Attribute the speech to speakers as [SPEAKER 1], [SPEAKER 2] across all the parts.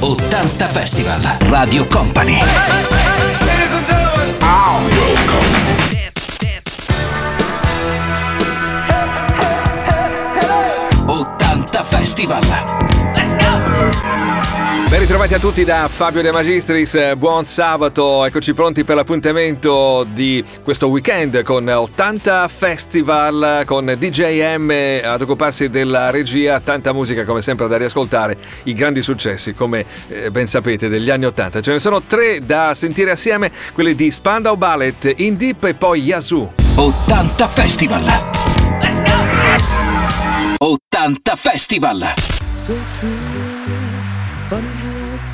[SPEAKER 1] 80 Festival. Radio Company. Go!
[SPEAKER 2] Ben ritrovati a tutti da Fabio De Magistris, buon sabato, eccoci pronti per l'appuntamento di questo weekend con 80 Festival, con DJM ad occuparsi della regia, tanta musica come sempre da riascoltare, i grandi successi come eh, ben sapete degli anni 80. Ce ne sono tre da sentire assieme, quelli di Spandau Ballet, In Deep e poi Yazoo.
[SPEAKER 1] 80 Festival. Let's go! 80 Festival.
[SPEAKER 3] so true. Funny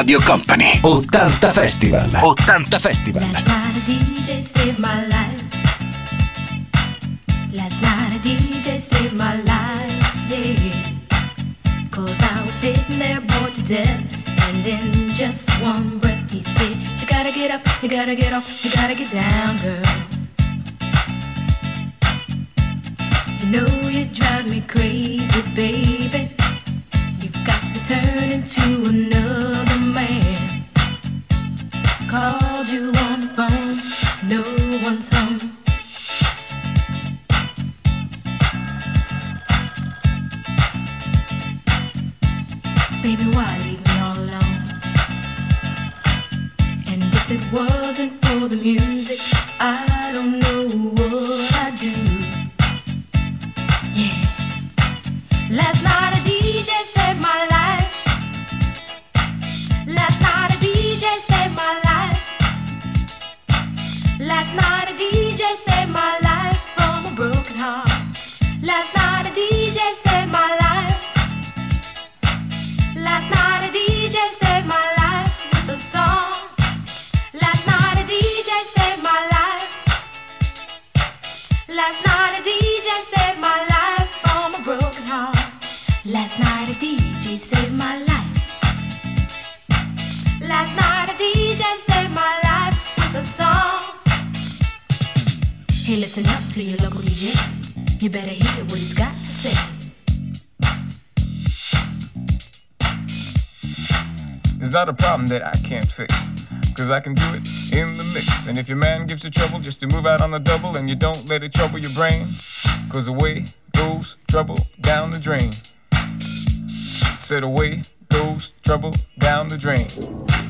[SPEAKER 1] Radio Company. 80 Festival. 80 Festival.
[SPEAKER 4] Last night a DJ saved my life. Last night a DJ saved my life, yeah. Cause I was sitting there bored to death. And in just one breath he said, You gotta get up, you gotta get up, you gotta get down, girl. Called you your
[SPEAKER 5] man gives you trouble just to move out on the double and you don't let it trouble your brain, cause away goes trouble down the drain. Said away goes trouble down the drain.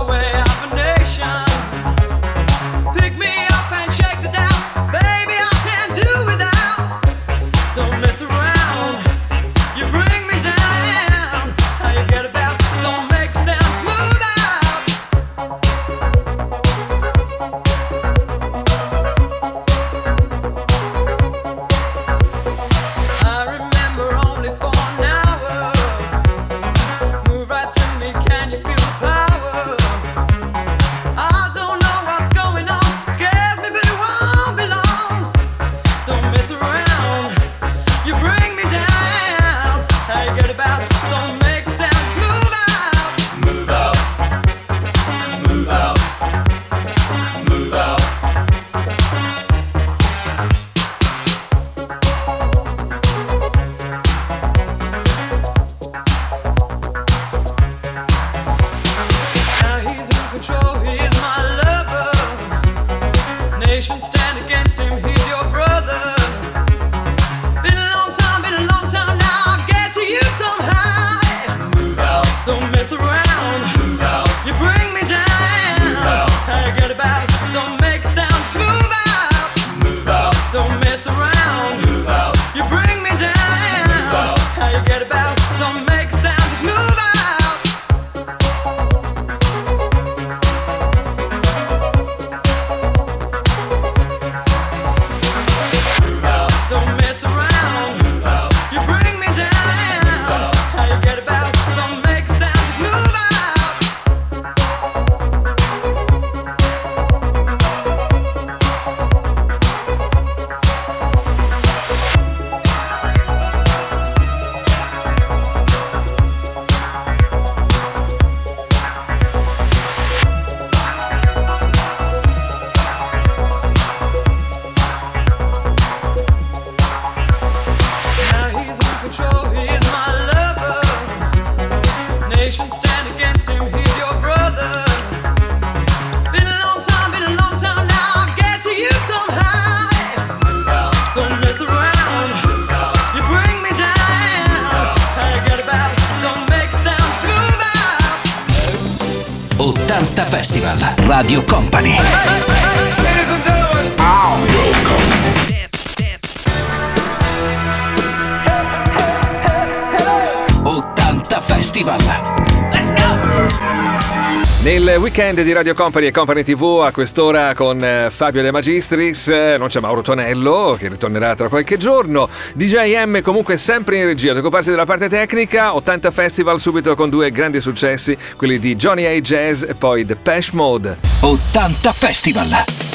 [SPEAKER 2] weekend di Radio Company e Company TV a quest'ora con eh, Fabio De Magistris, eh, non c'è Mauro Tonello che ritornerà tra qualche giorno, DJ M comunque sempre in regia ad occuparsi della parte tecnica, 80 Festival subito con due grandi successi, quelli di Johnny A. Jazz e poi The Pesh Mode.
[SPEAKER 6] 80 Festival!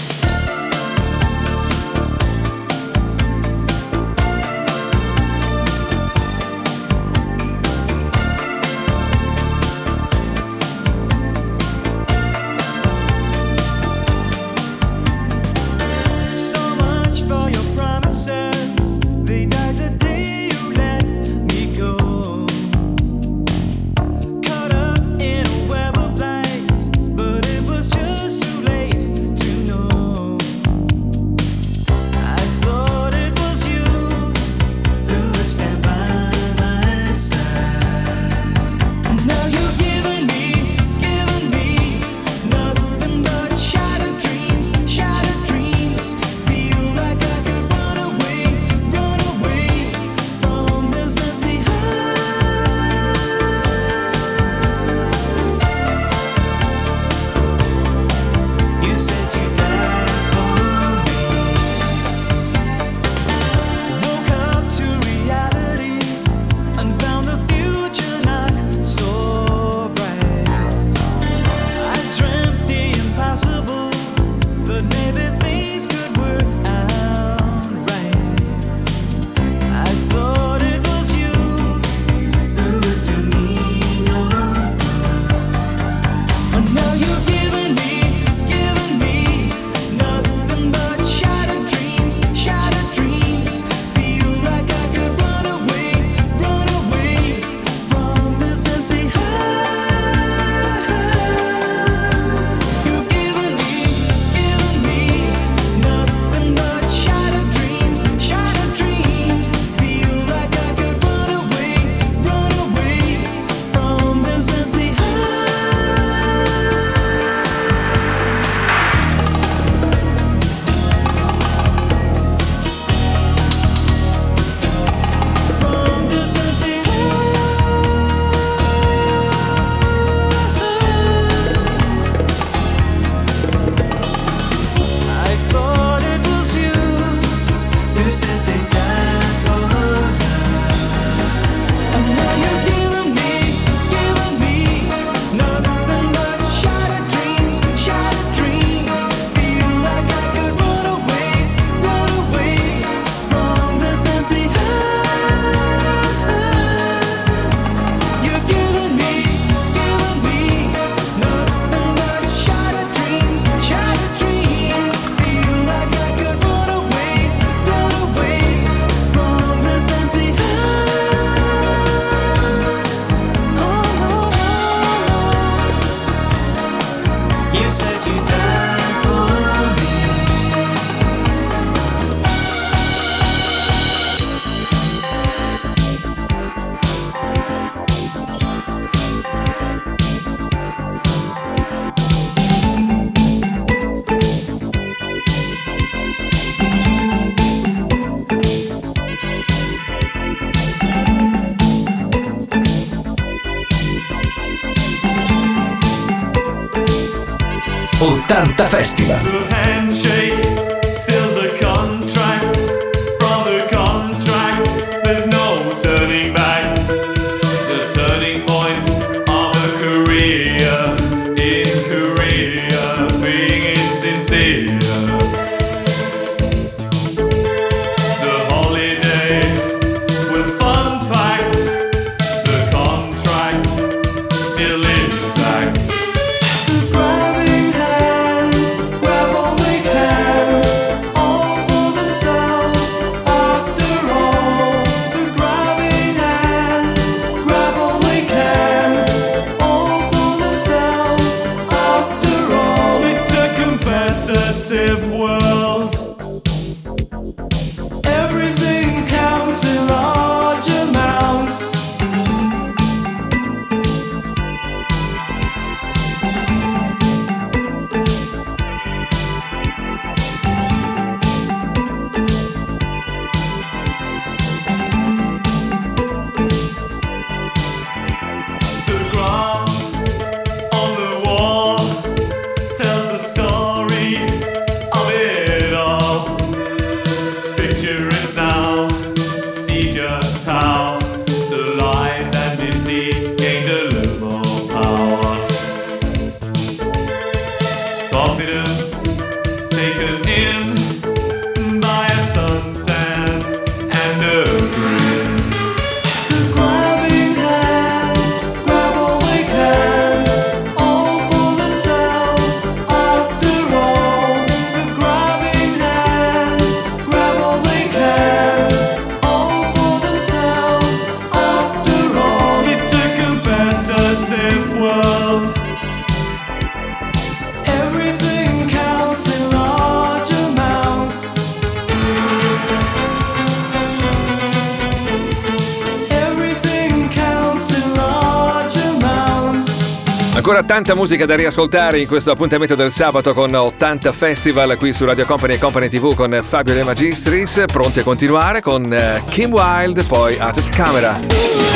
[SPEAKER 7] tanta musica da riascoltare in questo appuntamento del sabato con 80 Festival qui su Radio Company e Company TV con Fabio De Magistris, pronti a continuare con eh, Kim Wilde, poi At Camera.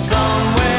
[SPEAKER 8] somewhere.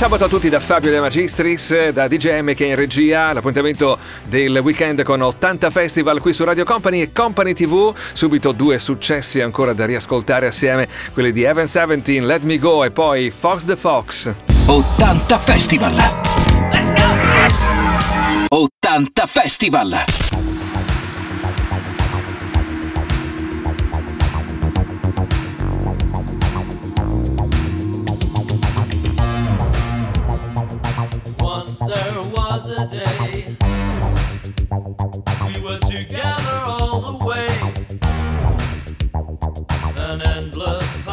[SPEAKER 2] sabato a tutti da Fabio De Magistris, da DJM che è in regia, l'appuntamento del weekend con 80 Festival qui su Radio Company e Company TV, subito due successi ancora da riascoltare assieme, quelli di Evan 17, Let Me Go e poi Fox the Fox.
[SPEAKER 9] 80 Festival!
[SPEAKER 8] Let's go! 80 Festival! an endless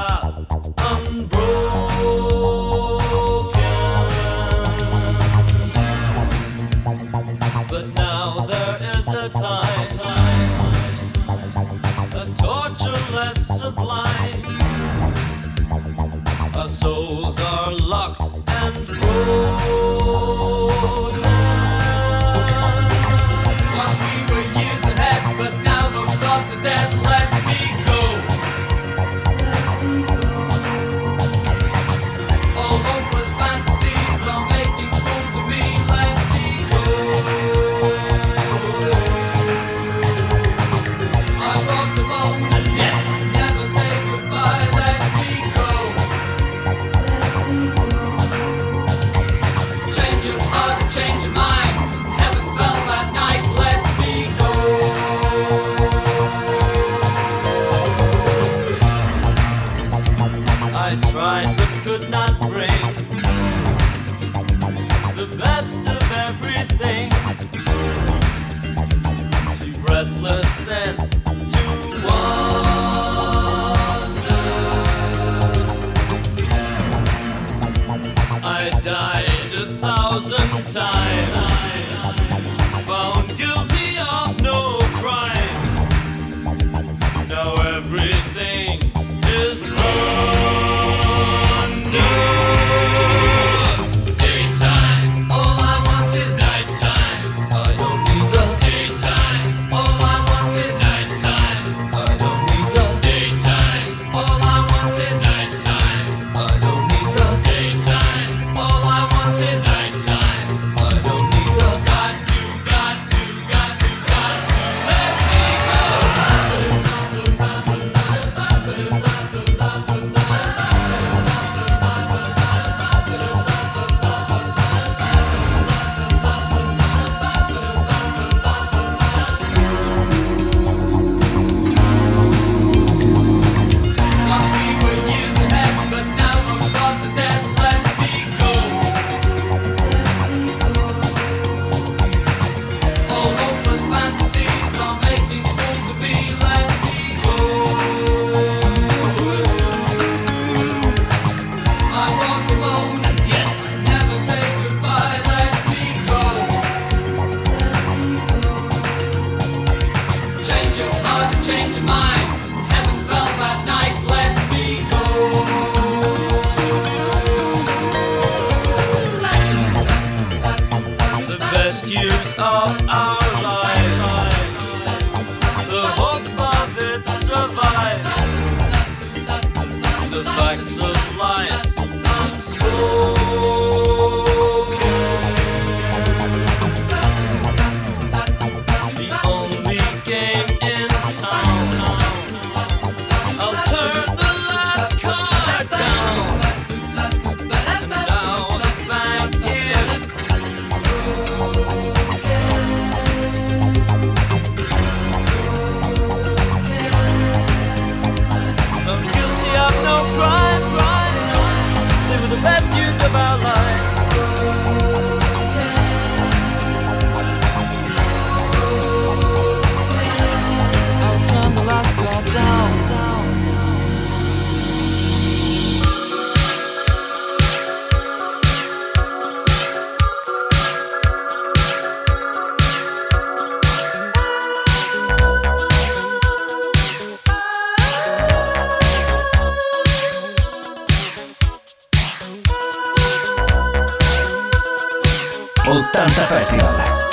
[SPEAKER 8] thousand times,
[SPEAKER 10] Festival.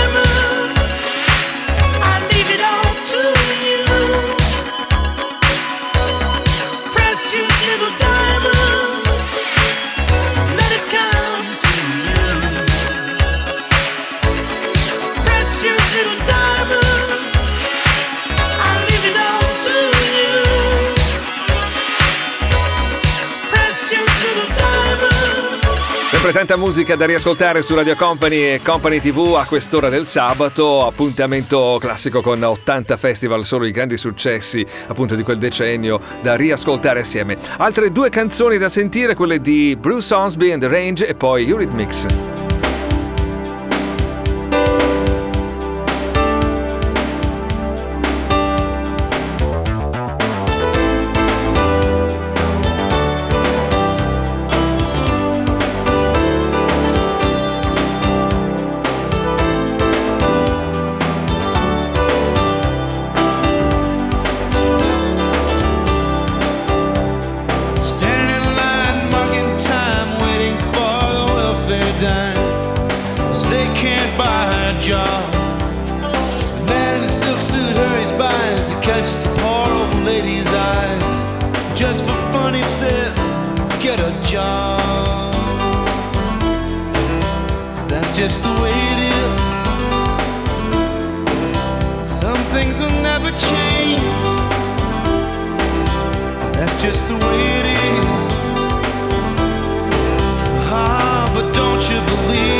[SPEAKER 10] diamonds.
[SPEAKER 2] Sempre tanta musica da riascoltare su Radio Company e Company TV a quest'ora del sabato, appuntamento classico con 80 festival, solo i grandi successi appunto di quel decennio da riascoltare assieme. Altre due canzoni da sentire, quelle di Bruce Osby and the Range e poi Eurythmics.
[SPEAKER 11] you believe?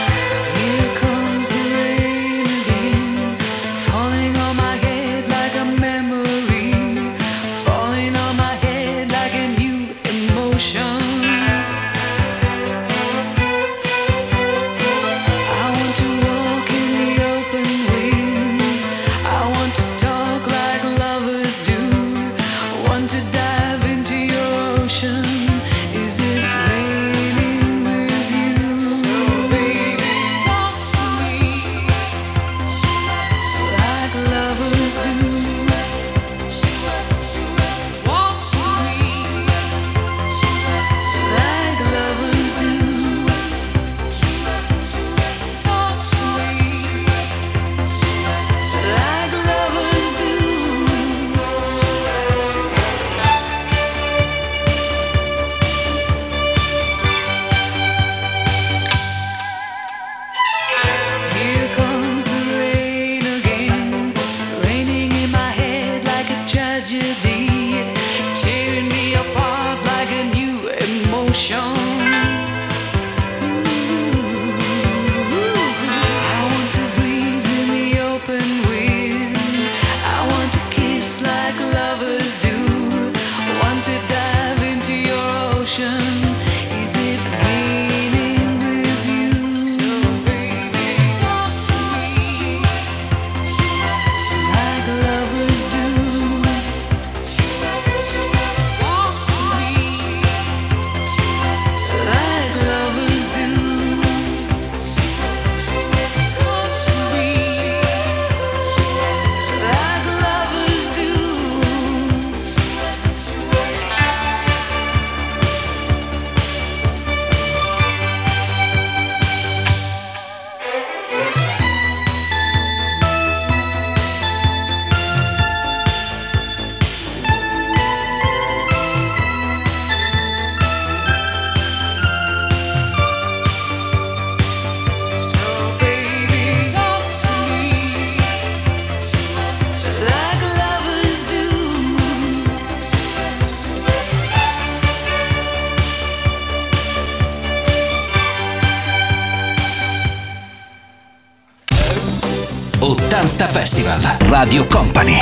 [SPEAKER 9] Radio Company.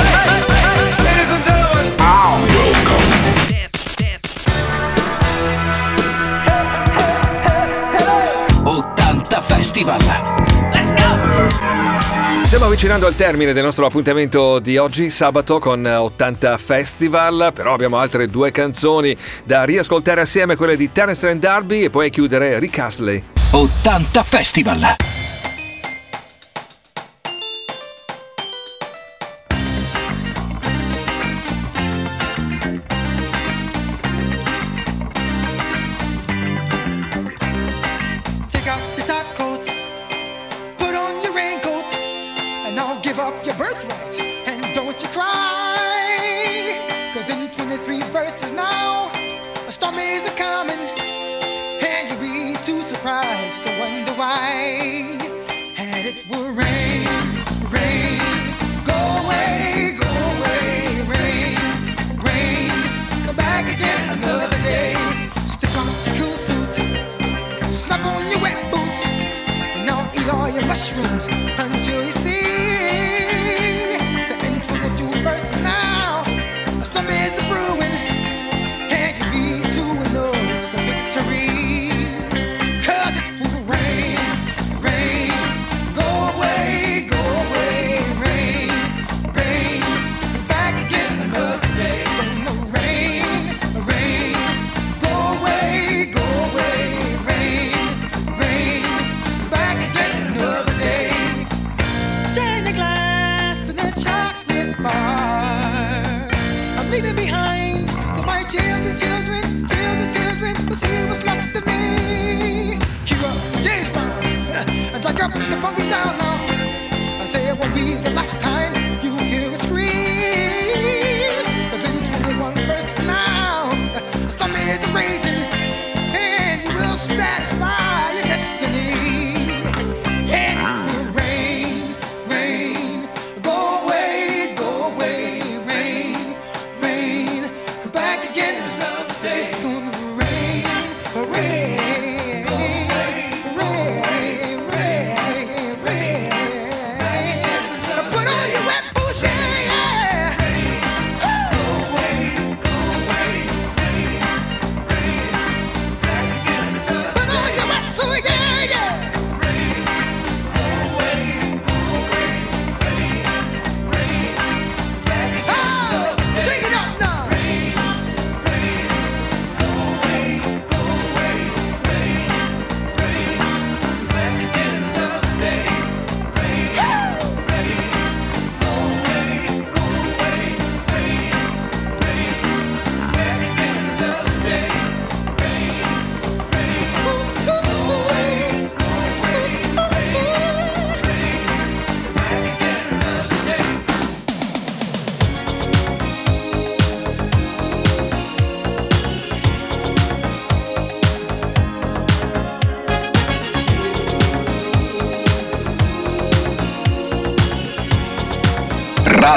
[SPEAKER 9] Festival. Let's go!
[SPEAKER 2] Stiamo avvicinando al termine del nostro appuntamento di oggi, sabato con 80 Festival, però abbiamo altre due canzoni da riascoltare assieme, quelle di Terence and Darby e poi chiudere Rick Asley.
[SPEAKER 9] 80 Festival!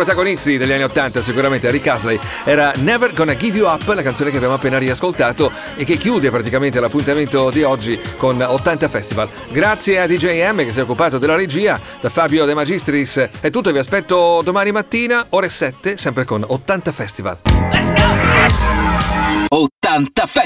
[SPEAKER 2] protagonisti degli anni 80 sicuramente Rick Asley era Never Gonna Give You Up, la canzone che abbiamo appena riascoltato e che chiude praticamente l'appuntamento di oggi con 80 Festival. Grazie a DJM che si è occupato della regia, da Fabio De Magistris è tutto, vi aspetto domani mattina ore 7 sempre con 80 Festival. Let's go!
[SPEAKER 9] 80 Festival!